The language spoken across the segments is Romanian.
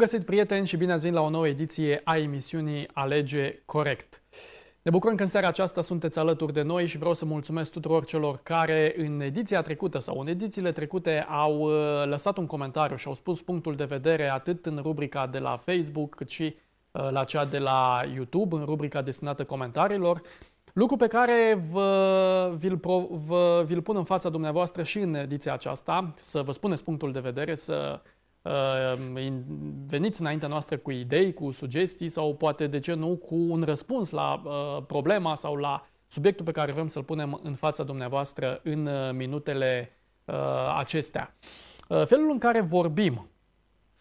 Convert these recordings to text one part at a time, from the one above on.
Bun găsit, prieteni, și bine ați venit la o nouă ediție a emisiunii Alege Corect. Ne bucurăm că în seara aceasta sunteți alături de noi și vreau să mulțumesc tuturor celor care în ediția trecută sau în edițiile trecute au uh, lăsat un comentariu și au spus punctul de vedere atât în rubrica de la Facebook cât și uh, la cea de la YouTube, în rubrica destinată comentariilor. Lucru pe care vă, vi-l, pro, vă, vi-l pun în fața dumneavoastră și în ediția aceasta, să vă spuneți punctul de vedere, să uh, veniți înaintea noastră cu idei, cu sugestii sau poate, de ce nu, cu un răspuns la uh, problema sau la subiectul pe care vrem să-l punem în fața dumneavoastră în uh, minutele uh, acestea. Uh, felul în care vorbim,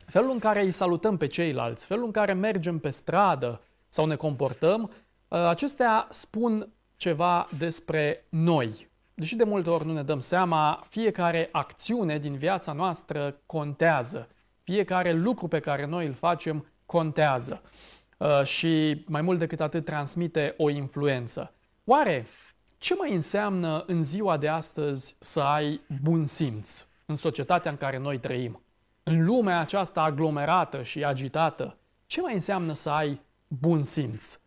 felul în care îi salutăm pe ceilalți, felul în care mergem pe stradă sau ne comportăm, Uh, acestea spun ceva despre noi. Deși de multe ori nu ne dăm seama, fiecare acțiune din viața noastră contează. Fiecare lucru pe care noi îl facem contează. Uh, și mai mult decât atât transmite o influență. Oare ce mai înseamnă în ziua de astăzi să ai bun simț în societatea în care noi trăim? În lumea aceasta aglomerată și agitată, ce mai înseamnă să ai bun simț?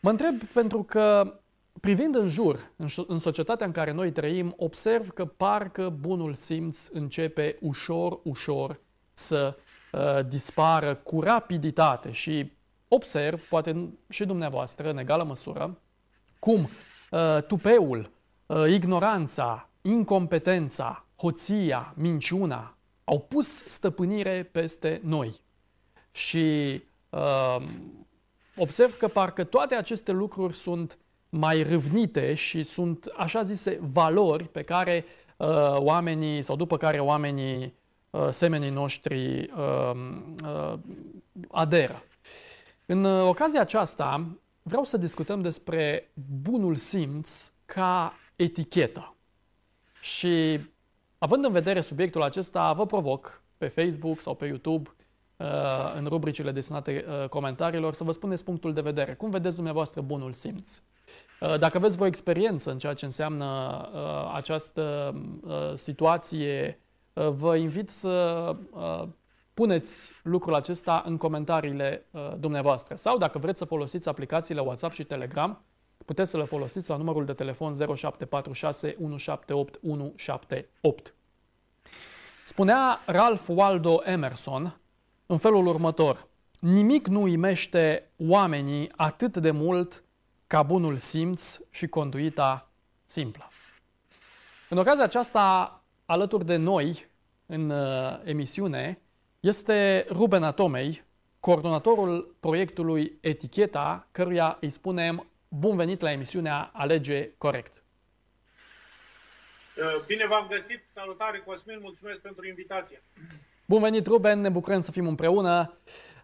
Mă întreb pentru că, privind în jur, în societatea în care noi trăim, observ că parcă bunul simț începe ușor, ușor să uh, dispară cu rapiditate și observ, poate și dumneavoastră, în egală măsură, cum uh, tupeul, uh, ignoranța, incompetența, hoția, minciuna au pus stăpânire peste noi. Și uh, observ că parcă toate aceste lucruri sunt mai râvnite și sunt așa zise valori pe care uh, oamenii sau după care oamenii uh, semenii noștri uh, uh, aderă. În uh, ocazia aceasta vreau să discutăm despre bunul simț ca etichetă. Și având în vedere subiectul acesta, vă provoc pe Facebook sau pe YouTube Uh, în rubricile destinate uh, comentariilor să vă spuneți punctul de vedere. Cum vedeți dumneavoastră bunul simț? Uh, dacă aveți vreo experiență în ceea ce înseamnă această situație, vă invit să puneți lucrul acesta în comentariile dumneavoastră. Sau dacă vreți să folosiți aplicațiile WhatsApp și Telegram, puteți să le folosiți la numărul de telefon 0746 178 178. Spunea Ralph Waldo Emerson în felul următor. Nimic nu uimește oamenii atât de mult ca bunul simț și conduita simplă. În ocazia aceasta, alături de noi, în uh, emisiune, este Ruben Atomei, coordonatorul proiectului Eticheta, căruia îi spunem bun venit la emisiunea Alege Corect. Uh, bine v-am găsit, salutare Cosmin, mulțumesc pentru invitație. Bun venit, Ruben, ne bucurăm să fim împreună.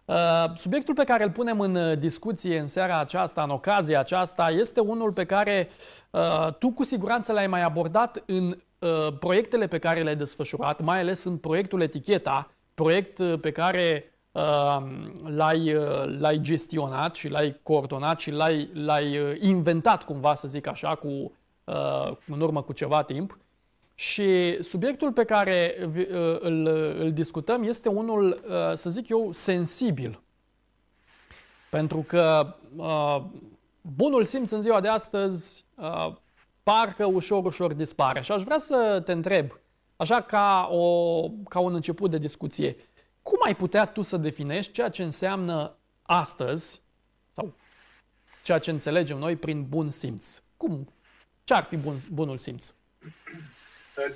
Uh, subiectul pe care îl punem în uh, discuție în seara aceasta, în ocazia aceasta, este unul pe care uh, tu cu siguranță l-ai mai abordat în proiectele pe care le-ai desfășurat, mai ales în proiectul Eticheta, proiect pe care l-ai, l-ai gestionat și l-ai coordonat și l-ai, l-ai inventat cumva, să zic așa, cu, în urmă cu ceva timp. Și subiectul pe care uh, îl, îl discutăm este unul, uh, să zic eu, sensibil. Pentru că uh, bunul simț în ziua de astăzi parcă ușor, ușor dispare. Și aș vrea să te întreb, așa ca, o, ca un început de discuție, cum ai putea tu să definești ceea ce înseamnă astăzi, sau ceea ce înțelegem noi prin bun simț? Cum? Ce ar fi bun, bunul simț?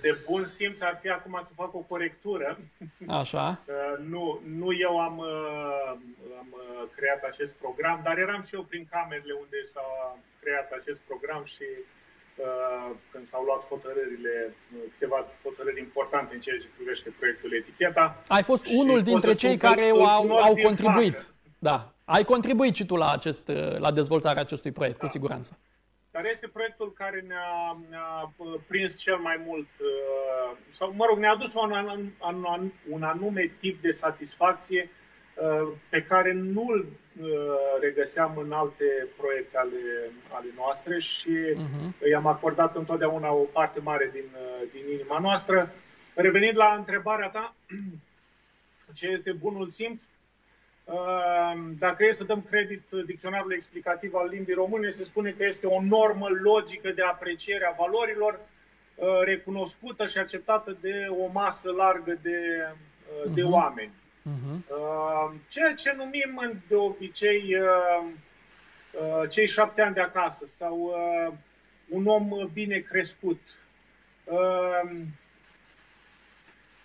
De bun simț ar fi acum să fac o corectură. Așa. Uh, nu, nu eu am, uh, am uh, creat acest program, dar eram și eu prin camerele unde s-a creat acest program și când s-au luat hotărârile, câteva hotărâri importante în ceea ce privește proiectul Eticheta. Ai fost unul dintre cei care au, au contribuit. Da. Ai contribuit și tu la, acest, la dezvoltarea acestui proiect, da. cu siguranță. Care este proiectul care ne-a, ne-a uh, prins cel mai mult, uh, sau mă rog, ne-a adus un, un, un anume tip de satisfacție uh, pe care nu-l regăseam în alte proiecte ale, ale noastre și uh-huh. i-am acordat întotdeauna o parte mare din, din inima noastră. Revenind la întrebarea ta, ce este bunul simț, Dacă e să dăm credit dicționarului explicativ al limbii române, se spune că este o normă logică de apreciere a valorilor recunoscută și acceptată de o masă largă de, de uh-huh. oameni. Uh-huh. Ceea ce numim de obicei cei șapte ani de acasă sau un om bine crescut.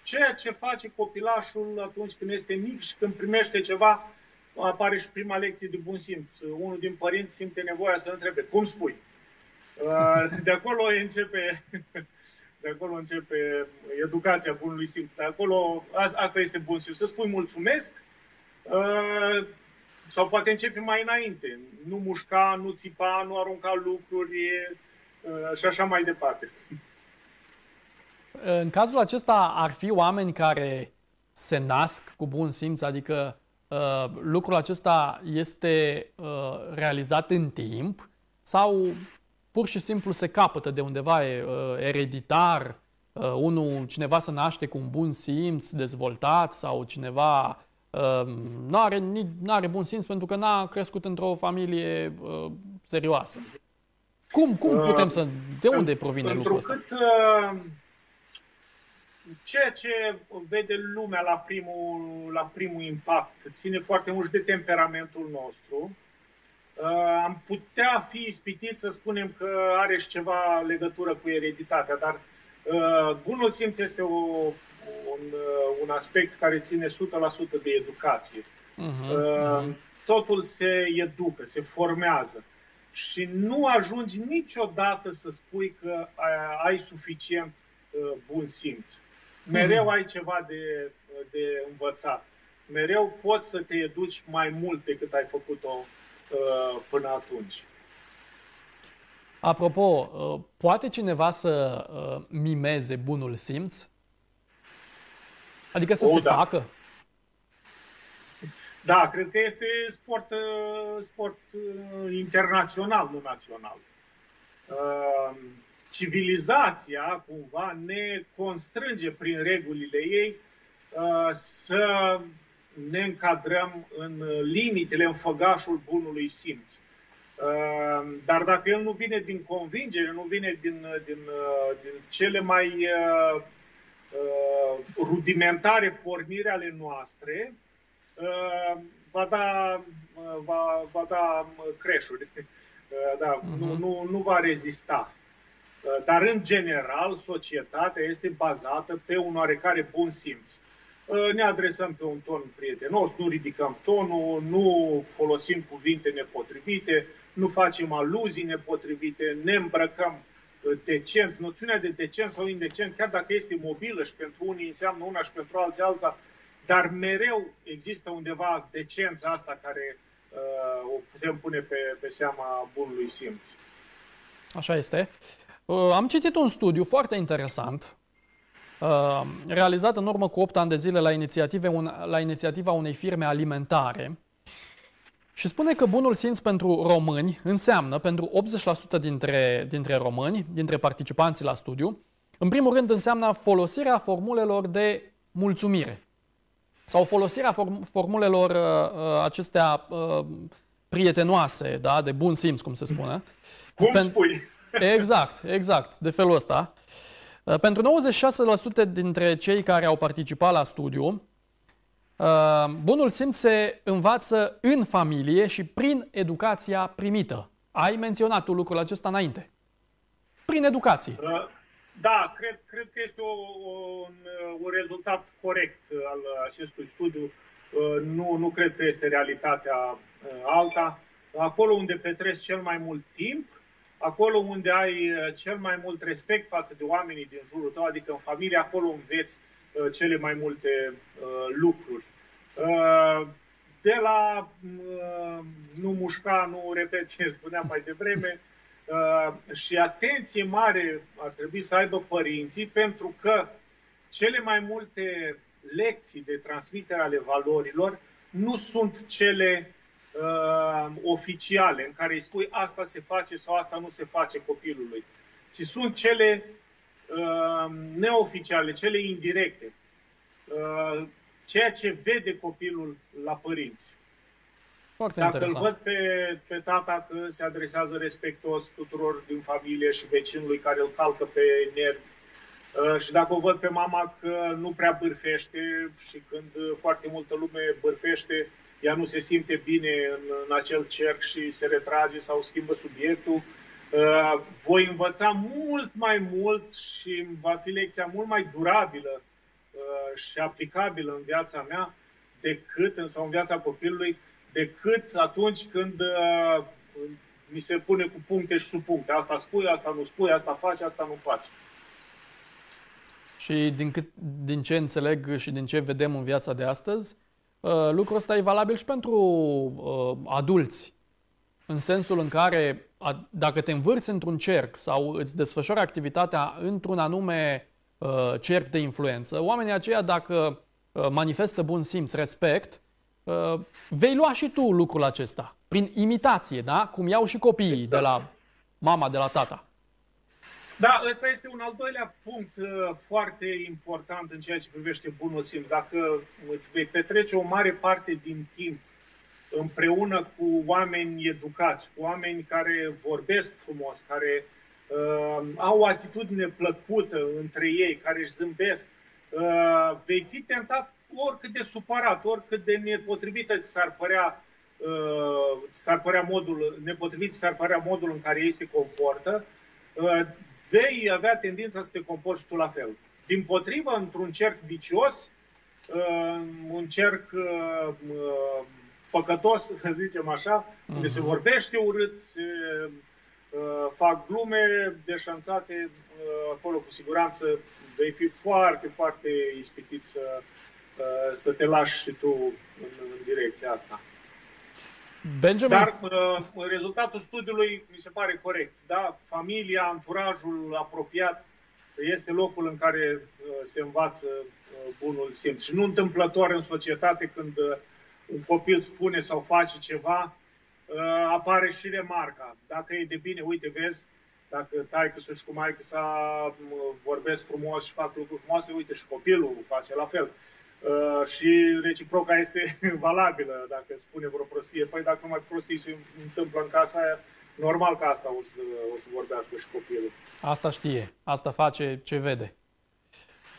Ceea ce face copilașul atunci când este mic și când primește ceva, apare și prima lecție de bun simț. Unul din părinți simte nevoia să întrebe, cum spui? De acolo începe, de acolo începe educația bunului simț. De acolo, asta este bun simț. Să spui mulțumesc, sau poate începe mai înainte. Nu mușca, nu țipa, nu arunca lucruri și așa mai departe. În cazul acesta ar fi oameni care se nasc cu bun simț, adică uh, lucrul acesta este uh, realizat în timp sau pur și simplu se capătă de undeva e, uh, ereditar, uh, unul, cineva se naște cu un bun simț dezvoltat sau cineva uh, nu are, are bun simț pentru că n-a crescut într-o familie uh, serioasă. Cum, cum putem să... De unde provine lucrul ăsta? Cât, uh ceea ce vede lumea la primul, la primul impact ține foarte mult de temperamentul nostru. Uh, am putea fi ispitit să spunem că are și ceva legătură cu ereditatea, dar uh, bunul simț este o, un, uh, un aspect care ține 100% de educație. Uh-huh, uh-huh. Totul se educă, se formează și nu ajungi niciodată să spui că ai, ai suficient uh, bun simț mereu mm. ai ceva de, de învățat. Mereu poți să te educi mai mult decât ai făcut-o uh, până atunci. Apropo, uh, poate cineva să uh, mimeze bunul simț? Adică să o, se da. facă? Da, cred că este sport, uh, sport uh, internațional, nu național. Uh, civilizația cumva ne constrânge prin regulile ei uh, să ne încadrăm în limitele, în făgașul bunului simț. Uh, dar dacă el nu vine din convingere, nu vine din, din, uh, din cele mai rudimentare porniri ale noastre, va da, va, va da creșuri. Da, uh-huh. nu, mhm. nu, nu va rezista. Uh, dar, în general, societatea este bazată pe un oarecare bun simț. Uh, ne adresăm pe un ton prietenos, nu ridicăm tonul, nu folosim cuvinte nepotrivite, nu facem aluzii nepotrivite, ne îmbrăcăm uh, decent. Noțiunea de decent sau indecent, chiar dacă este mobilă și pentru unii înseamnă una și pentru alții alta, dar mereu există undeva decența asta care uh, o putem pune pe, pe seama bunului simț. Așa este. Uh, am citit un studiu foarte interesant, uh, realizat în urmă cu 8 ani de zile la, inițiative, la inițiativa unei firme alimentare, și spune că bunul simț pentru români înseamnă, pentru 80% dintre, dintre români, dintre participanții la studiu, în primul rând înseamnă folosirea formulelor de mulțumire sau folosirea form- formulelor uh, uh acestea uh, prietenoase, da, de bun simț, cum se spune. Cum Pen- spui? Exact, exact, de felul ăsta. Uh, pentru 96% dintre cei care au participat la studiu, uh, bunul simț se învață în familie și prin educația primită. Ai menționat tu lucrul acesta înainte. Prin educație. Uh, da, cred, cred că este o, o, un, un rezultat corect al acestui studiu. Nu, nu cred că este realitatea alta. Acolo unde petreci cel mai mult timp, acolo unde ai uh, cel mai mult respect față de oamenii din jurul tău, adică în familie, acolo înveți uh, cele mai multe uh, lucruri. De la nu mușca, nu repeție, spuneam mai devreme, și atenție mare ar trebui să aibă părinții, pentru că cele mai multe lecții de transmitere ale valorilor nu sunt cele uh, oficiale în care îi spui asta se face sau asta nu se face copilului, ci sunt cele uh, neoficiale, cele indirecte. Uh, ceea ce vede copilul la părinți. Foarte Dacă interesant. îl văd pe, pe tata că se adresează respectos tuturor din familie și vecinului care îl calcă pe nervi, uh, și dacă o văd pe mama că nu prea bârfește și când foarte multă lume bârfește, ea nu se simte bine în, în acel cerc și se retrage sau schimbă subiectul, uh, voi învăța mult mai mult și va fi lecția mult mai durabilă uh, și aplicabilă în viața mea decât, sau în viața copilului, decât atunci când uh, mi se pune cu puncte și subpuncte. Asta spui, asta nu spui, asta faci, asta nu faci. Și din, cât, din ce înțeleg și din ce vedem în viața de astăzi, uh, lucrul ăsta e valabil și pentru uh, adulți. În sensul în care, a, dacă te învârți într-un cerc sau îți desfășori activitatea într-un anume uh, cerc de influență, oamenii aceia, dacă uh, manifestă bun simț, respect, uh, vei lua și tu lucrul acesta, prin imitație, da? Cum iau și copiii de la mama, de la tata. Da, ăsta este un al doilea punct uh, foarte important în ceea ce privește bunul simț. Dacă îți vei petrece o mare parte din timp împreună cu oameni educați, cu oameni care vorbesc frumos, care uh, au o atitudine plăcută între ei, care își zâmbesc, uh, vei fi tentat oricât de supărat, oricât de nepotrivită ți s-ar părea, uh, s-ar părea modul, nepotrivit ți s-ar părea modul în care ei se comportă, uh, vei avea tendința să te comporți tu la fel. Din potrivă, într-un cerc vicios, uh, un cerc uh, uh, păcătos, să zicem așa, uh-huh. unde se vorbește urât, se fac glume deșanțate, acolo cu siguranță vei fi foarte, foarte ispitit să, să te lași și tu în, în direcția asta. Benjamin. Dar uh, rezultatul studiului mi se pare corect. Da? Familia, anturajul apropiat este locul în care uh, se învață uh, bunul simț. Și nu întâmplător în societate când uh, un copil spune sau face ceva, uh, apare și remarca. Dacă e de bine, uite, vezi, dacă taică și cu maică sa vorbesc frumos și fac lucruri frumoase, uite, și copilul face la fel. Uh, și reciproca este valabilă dacă spune vreo prostie. Păi dacă mai prostii se întâmplă în casa aia, normal că asta o să, o să vorbească și copilul. Asta știe, asta face ce vede.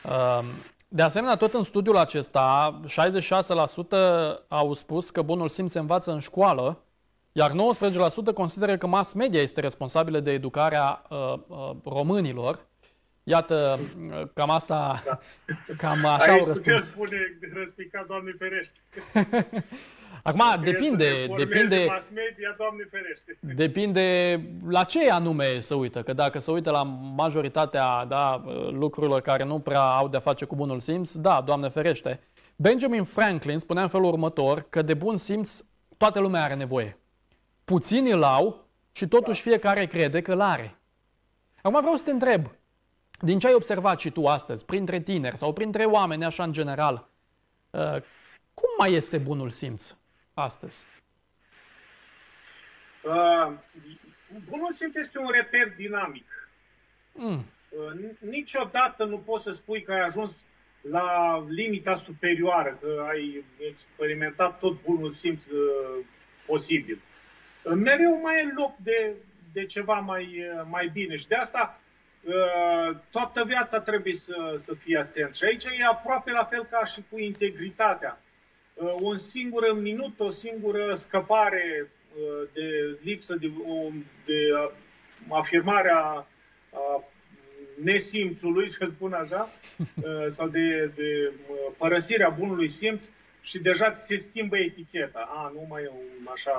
Uh, de asemenea, tot în studiul acesta, 66% au spus că bunul simț se învață în școală, iar 19% consideră că mass media este responsabilă de educarea uh, uh, românilor. Iată, cam asta, da. cam așa Aici au răspuns. spune răspicat, Doamne ferește. Acum, Dacă depinde, depinde, mass media, Doamne ferește. depinde la ce anume să uită. Că dacă se uită la majoritatea da, lucrurilor care nu prea au de-a face cu bunul simț, da, Doamne ferește. Benjamin Franklin spunea în felul următor că de bun simț toată lumea are nevoie. Puțini îl au și totuși fiecare crede că îl are. Acum vreau să te întreb, din ce ai observat și tu astăzi, printre tineri sau printre oameni așa în general, cum mai este bunul simț astăzi? Uh, bunul simț este un reper dinamic. Mm. Uh, niciodată nu poți să spui că ai ajuns la limita superioară, că ai experimentat tot bunul simț uh, posibil. Uh, mereu mai e loc de, de ceva mai, uh, mai bine și de asta uh, toată viața trebuie să, să fii atent. Și aici e aproape la fel ca și cu integritatea un uh, singur minut, o singură scăpare uh, de lipsă de, de afirmare a, a nesimțului, să spun așa, uh, sau de, de părăsirea bunului simț și deja ți se schimbă eticheta. A, nu mai e un așa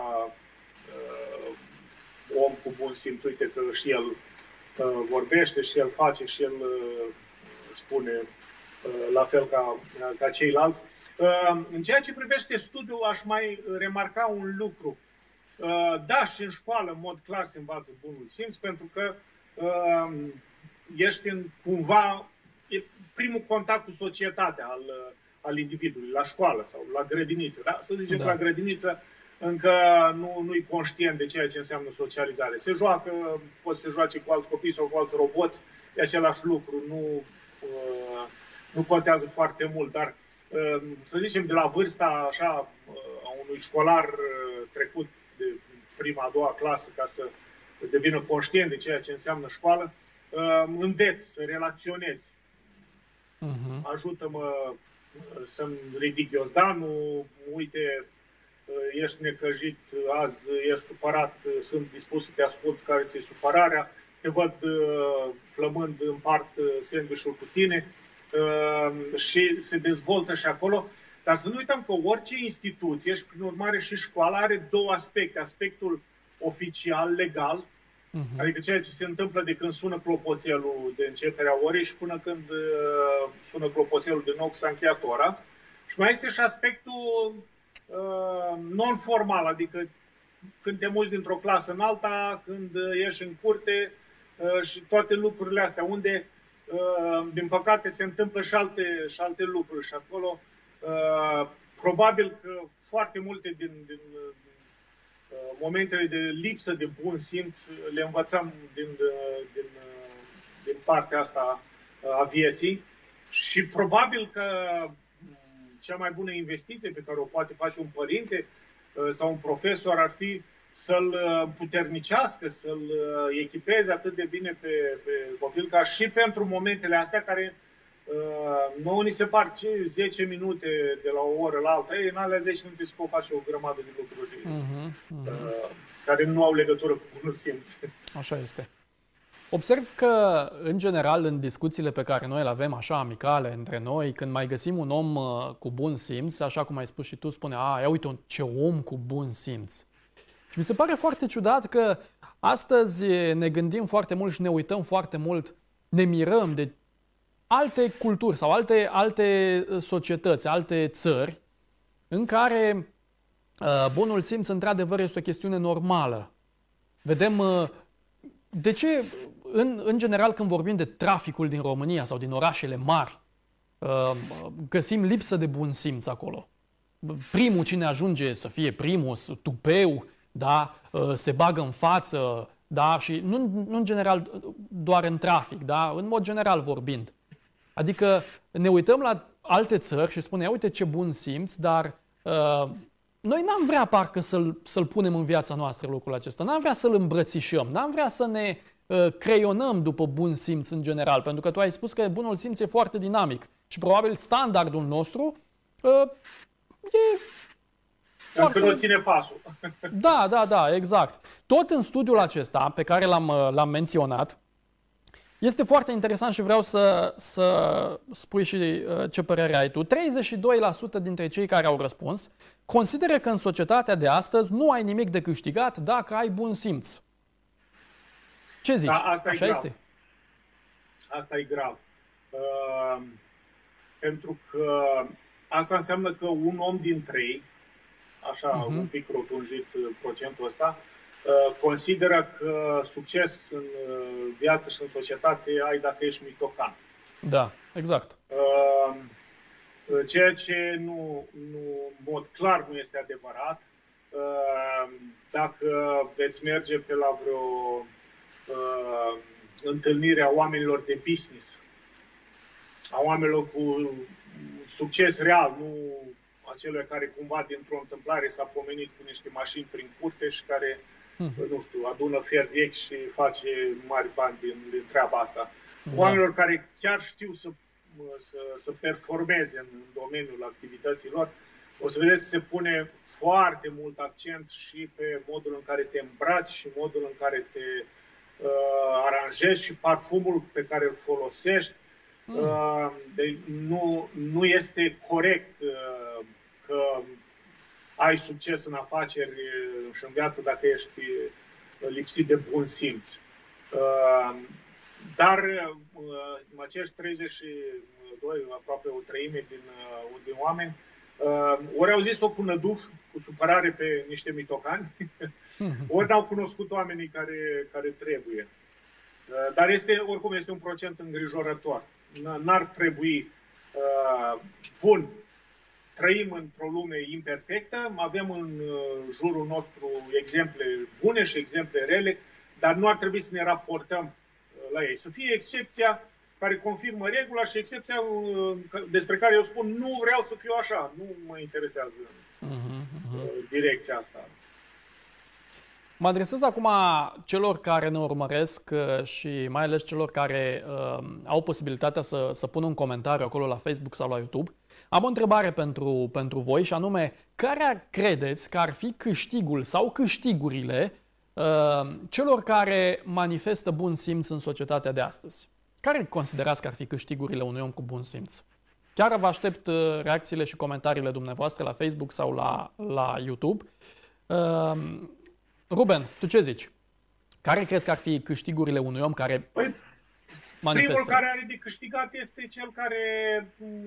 uh, om cu bun simț, uite că și el uh, vorbește, și el face, și el uh, spune uh, la fel ca, ca ceilalți. Uh, Ehm, în ceea ce privește studiul, aș mai remarca un lucru. Ehm, da, și în școală, în mod clar, se învață bunul simț, pentru că ehm, ești în, cumva, e primul contact cu societatea al, al individului, la școală sau la grădiniță. Da? Să zicem da. că la grădiniță încă nu, nu-i conștient de ceea ce înseamnă socializare. Se joacă, poate să se joace cu alți copii sau cu alți roboți, e același lucru, nu, nu contează foarte mult, dar să zicem, de la vârsta așa a unui școlar trecut de prima, a doua clasă ca să devină conștient de ceea ce înseamnă școală, înveți să relaționezi. Uh-huh. Ajută-mă să-mi ridic ghiozdanul, uite, ești necăjit, azi ești supărat, sunt dispus să te ascult care ți-e supărarea, te văd flămând în part sandwich cu tine și se dezvoltă și acolo. Dar să nu uităm că orice instituție și prin urmare și școala are două aspecte. Aspectul oficial, legal, uh-huh. adică ceea ce se întâmplă de când sună clopoțelul de începerea orei și până când uh, sună clopoțelul de nou s-a încheiat ora. Și mai este și aspectul uh, non-formal, adică când te muți dintr-o clasă în alta, când ieși în curte uh, și toate lucrurile astea, unde, uh, din păcate, se întâmplă și alte, și alte lucruri și acolo Uh, probabil că foarte multe din, din uh, momentele de lipsă de bun simț le învățăm din, uh, din, din partea asta a vieții. Și probabil că mm, cea mai bună investiție pe care o poate face un părinte sau un profesor ar fi să-l puternicească, să-l echipeze atât de bine pe, pe copil ca și pentru momentele astea care Uh, nouă ni se par ce 10 minute de la o oră la alta, ei, în alea 10 minute se pot face o grămadă de lucruri uh-huh, uh-huh. Uh, care nu au legătură cu bunul simț. Așa este. Observ că, în general, în discuțiile pe care noi le avem așa amicale între noi, când mai găsim un om uh, cu bun simț, așa cum ai spus și tu, spune, a, ia uite ce om cu bun simț. Și mi se pare foarte ciudat că astăzi ne gândim foarte mult și ne uităm foarte mult, ne mirăm de alte culturi sau alte, alte uh, societăți, alte țări în care uh, bunul simț într-adevăr este o chestiune normală. Vedem uh, de ce, în, în general, când vorbim de traficul din România sau din orașele mari, uh, găsim lipsă de bun simț acolo. Primul cine ajunge să fie primul, tupeu, da, uh, se bagă în față, da, și nu, nu în general doar în trafic, da, în mod general vorbind. Adică ne uităm la alte țări și spunem, uite ce bun simț, dar uh, noi n-am vrea parcă să-l, să-l punem în viața noastră lucrul acesta, n-am vrea să-l îmbrățișăm, n-am vrea să ne uh, creionăm după bun simț în general, pentru că tu ai spus că bunul simț e foarte dinamic și probabil standardul nostru uh, e foarte... Încă nu ține pasul. Da, da, da, exact. Tot în studiul acesta pe care l-am, uh, l-am menționat, este foarte interesant și vreau să, să spui și uh, ce părere ai tu. 32% dintre cei care au răspuns consideră că în societatea de astăzi nu ai nimic de câștigat dacă ai bun simț. Ce zici? Da, asta Așa e grav. este? Asta e grav. Uh, pentru că asta înseamnă că un om din trei, așa uh-huh. un pic rotunjit uh, procentul ăsta, Uh, consideră că succes în uh, viață și în societate ai dacă ești mitocan. Da, exact. Uh, ceea ce nu, nu, în mod clar nu este adevărat. Dacă veți merge pe la vreo întâlnire a oamenilor de business, a oamenilor cu succes real, nu acelui care cumva dintr-o întâmplare s-a pomenit cu niște mașini prin curte și care uh, hmm. nu știu, adună fier vechi și face mari bani din, din treaba asta. Da. Oamenilor care chiar știu să, să, să performeze în domeniul activităților, o să vedeți se pune foarte mult accent și pe modul în care te îmbraci și modul în care te uh, aranjezi și parfumul pe care îl folosești. Mm. Uh, deci nu, nu este corect uh, că ai succes în afaceri și în viață dacă ești lipsit de bun simț. Dar acești 32, aproape o treime din, din oameni, ori au zis-o cu năduf, cu supărare pe niște mitocani, ori n-au cunoscut oamenii care, care trebuie. Dar este, oricum, este un procent îngrijorător. N-ar trebui uh, bun trăim într-o lume imperfectă, avem în uh, jurul nostru exemple bune și exemple rele, dar nu ar trebui să ne raportăm uh, la ei. Să fie excepția care confirmă regula și excepția uh, despre care eu spun nu vreau să fiu așa, nu mă interesează uh-huh, uh-huh. direcția asta. Mă adresez acum celor care ne urmăresc uh, și mai ales celor care uh, au posibilitatea să, să pună un comentariu acolo la Facebook sau la YouTube. Am o întrebare pentru, pentru voi și anume, care credeți că ar fi câștigul sau câștigurile uh, celor care manifestă bun simț în societatea de astăzi? Care considerați că ar fi câștigurile unui om cu bun simț? Chiar vă aștept uh, reacțiile și comentariile dumneavoastră la Facebook sau la, la YouTube. Uh, Ruben, tu ce zici? Care crezi că ar fi câștigurile unui om care păi, manifestă? Primul care are de câștigat este cel care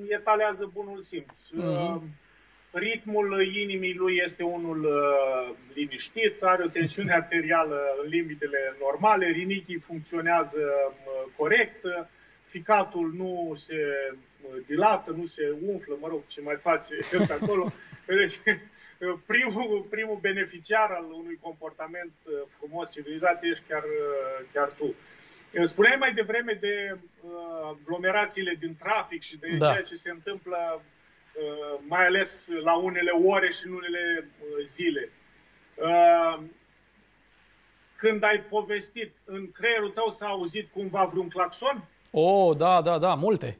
etalează bunul simț. Mm-hmm. Ritmul inimii lui este unul uh, liniștit, are o tensiune arterială în limitele normale, rinichii funcționează uh, corect, ficatul nu se dilată, nu se umflă, mă rog, ce mai face acolo. Deci, primul, primul beneficiar al unui comportament uh, frumos, civilizat, ești chiar, uh, chiar tu. Spuneai mai devreme de uh, aglomerațiile din trafic și de da. ceea ce se întâmplă uh, mai ales la unele ore și în unele uh, zile. Uh, când ai povestit, în creierul tău s-a auzit cumva vreun claxon? Oh, da, da, da, multe.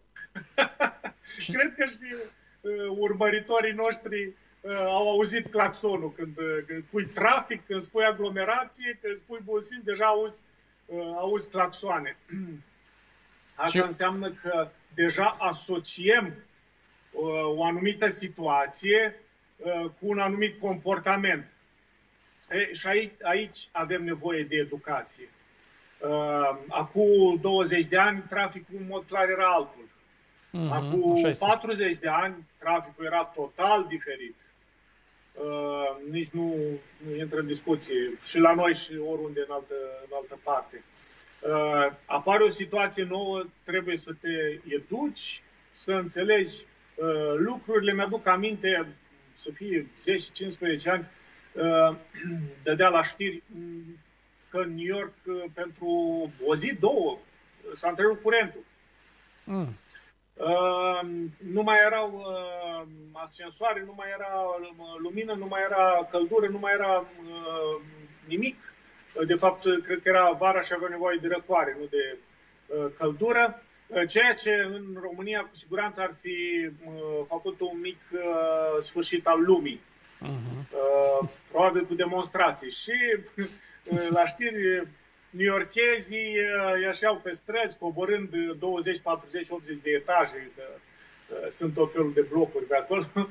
Cred că și uh, urmăritorii noștri uh, au auzit claxonul când, uh, când spui trafic, când spui aglomerație, când spui bosim, deja auzi, uh, auzi claxoane. Asta și... înseamnă că deja asociem uh, o anumită situație uh, cu un anumit comportament. E, și aici, aici avem nevoie de educație. Uh, acum 20 de ani, traficul în mod clar era altul. Mm-hmm, Acum 40 de ani, traficul era total diferit. Uh, nici nu, nu intră în discuție. Și la noi și oriunde în altă, în altă parte. Uh, apare o situație nouă, trebuie să te educi, să înțelegi uh, lucrurile. Mi-aduc aminte, să fie 10-15 ani, uh, dădea la știri că în New York uh, pentru o zi, două, s-a întrerupt curentul. Mm. Uh, nu mai erau uh, ascensoare, nu mai era uh, lumină, nu mai era căldură, nu mai era uh, nimic. De fapt, cred că era vara și avea nevoie de răcoare, nu de uh, căldură. Uh, ceea ce în România cu siguranță ar fi uh, făcut un mic uh, sfârșit al lumii. Uh-huh. Uh, probabil cu demonstrații. Și uh, la știri Yorkezii uh, își iau pe străzi, coborând 20, 40, 80 de etaje, că uh, sunt tot felul de blocuri pe acolo,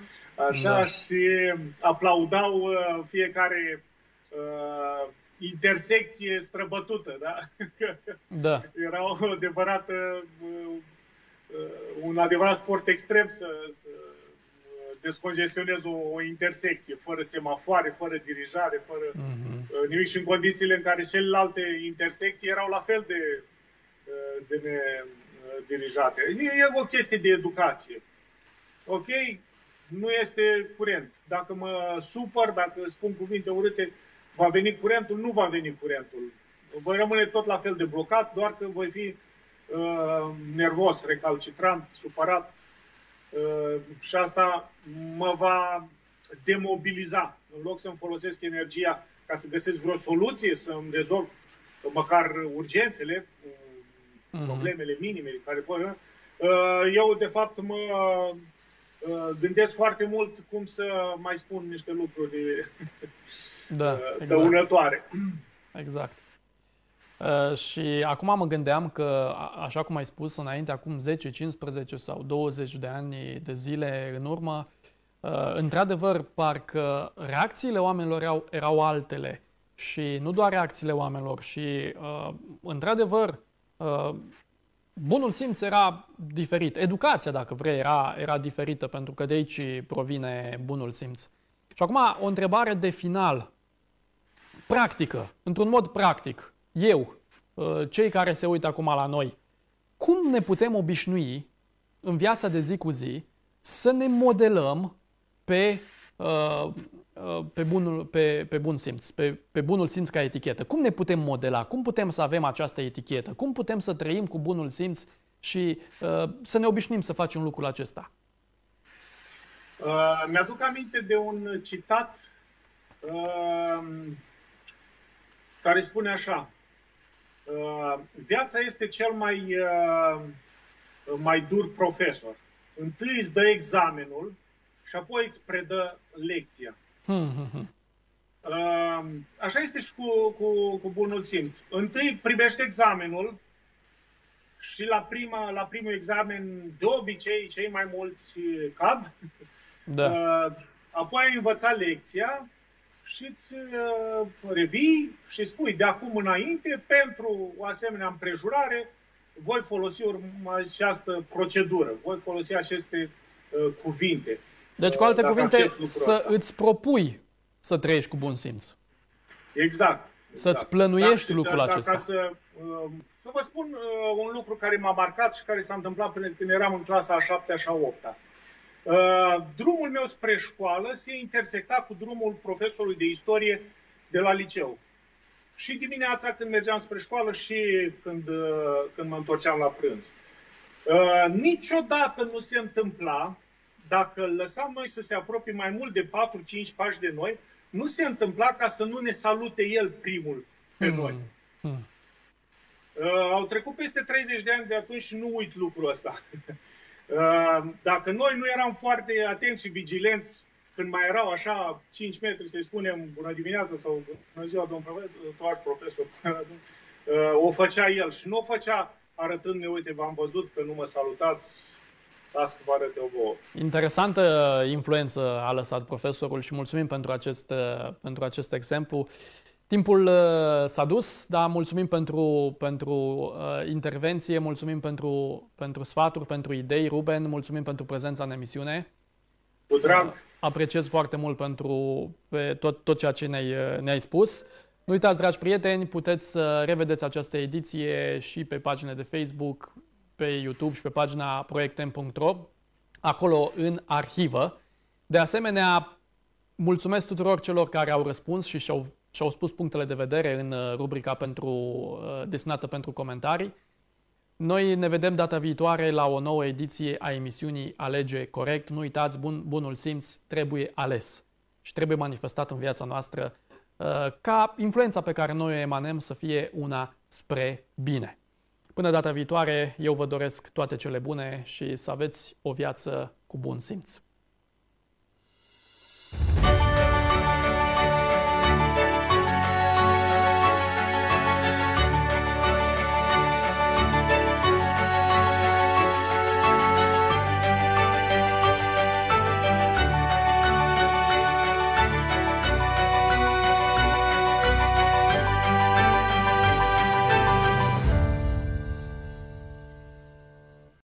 așa, da. și aplaudau uh, fiecare uh, intersecție străbătută, da? da. Era o adevărată, un adevărat sport extrem să, să descongestionezi o, o intersecție, fără semafoare, fără dirijare, fără uh-huh. nimic și în condițiile în care celelalte intersecții erau la fel de, uh, de nedirijate. E o chestie de educație. Ok? Nu este curent. Dacă mă supăr, dacă spun cuvinte urâte, va veni curentul? Nu va veni curentul. Voi rămâne tot la fel de blocat, doar că voi fi uh, nervos, recalcitrant, supărat, Uh, și asta mă va demobiliza. În loc să-mi folosesc energia ca să găsesc vreo soluție, să-mi rezolv măcar urgențele, uh, problemele minime care pot. Uh, eu, de fapt, mă gândesc foarte mult cum să mai spun niște lucruri da, exact. dăunătoare. Exact. Uh, și acum mă gândeam că, așa cum ai spus înainte, acum 10, 15 sau 20 de ani de zile în urmă, uh, într-adevăr, parcă reacțiile oamenilor erau, erau altele. Și nu doar reacțiile oamenilor, și uh, într-adevăr, bunul simț era diferit. Educația, dacă vrei, era, era diferită, pentru că de aici provine bunul simț. Și acum o întrebare de final, practică, într-un mod practic eu, uh, cei care se uită acum la noi, cum ne putem obișnui în viața de zi cu zi să ne modelăm pe, uh, uh, pe, bunul, pe, pe bun simț, pe, pe bunul simț ca etichetă. Cum ne putem modela? Cum putem să avem această etichetă? Cum putem să trăim cu bunul simț și uh, să ne obișnim să facem lucrul acesta. Uh, mi-aduc aminte de un citat uh, care spune așa. Uh, viața este cel mai, uh, mai dur profesor. Întâi îți dă examenul și apoi îți predă lecția. Hmm, hmm, hmm. Uh, așa este și cu, cu, cu bunul simț. Întâi primești examenul și la, prima, la primul examen, de obicei, cei mai mulți cad. Da. Uh, apoi ai învățat lecția și îți uh, revii și spui de acum înainte, pentru o asemenea împrejurare, voi folosi această procedură, voi folosi aceste uh, cuvinte. Deci, cu alte cuvinte, să ăsta. îți propui să trăiești cu bun simț. Exact. Să-ți exact. plănuiești da, lucrul da, acesta. Ca să, um, să vă spun uh, un lucru care m-a marcat și care s-a întâmplat până când eram în clasa a 7 și a 8 -a. Uh, drumul meu spre școală se intersecta cu drumul profesorului de istorie de la liceu. Și dimineața când mergeam spre școală și când, uh, când mă întorceam la prânz. Niciodată nu se întâmpla, dacă lăsam noi să se apropie mai mult de 4-5 pași de noi, nu se întâmpla ca să nu ne salute el primul pe hmm. noi. Hmm. Uh, au trecut peste 30 de ani de atunci și nu uit lucrul ăsta. uh, dacă noi nu eram foarte atenți și vigilenți când mai erau așa 5 metri, să-i spunem bună dimineața sau bună ziua, domn profesor, profesor, uh, o făcea el și nu o făcea arătând-ne, uite, v-am văzut că nu mă salutați, las că vă arăt eu vouă. Interesantă influență a lăsat profesorul și mulțumim pentru acest, pentru acest exemplu. Timpul uh, s-a dus, dar mulțumim pentru, pentru uh, intervenție, mulțumim pentru, pentru sfaturi, pentru idei. Ruben, mulțumim pentru prezența în emisiune. Cu drag. Uh, apreciez foarte mult pentru pe tot, tot ceea ce ne-ai, uh, ne-ai spus. Nu uitați, dragi prieteni, puteți să revedeți această ediție și pe pagina de Facebook, pe YouTube și pe pagina proiectem.ro, acolo în arhivă. De asemenea, mulțumesc tuturor celor care au răspuns și și-au, și-au spus punctele de vedere în uh, rubrica pentru, uh, destinată pentru comentarii. Noi ne vedem data viitoare la o nouă ediție a emisiunii Alege Corect. Nu uitați, bun, bunul simț trebuie ales și trebuie manifestat în viața noastră uh, ca influența pe care noi o emanăm să fie una spre bine. Până data viitoare, eu vă doresc toate cele bune și să aveți o viață cu bun simț.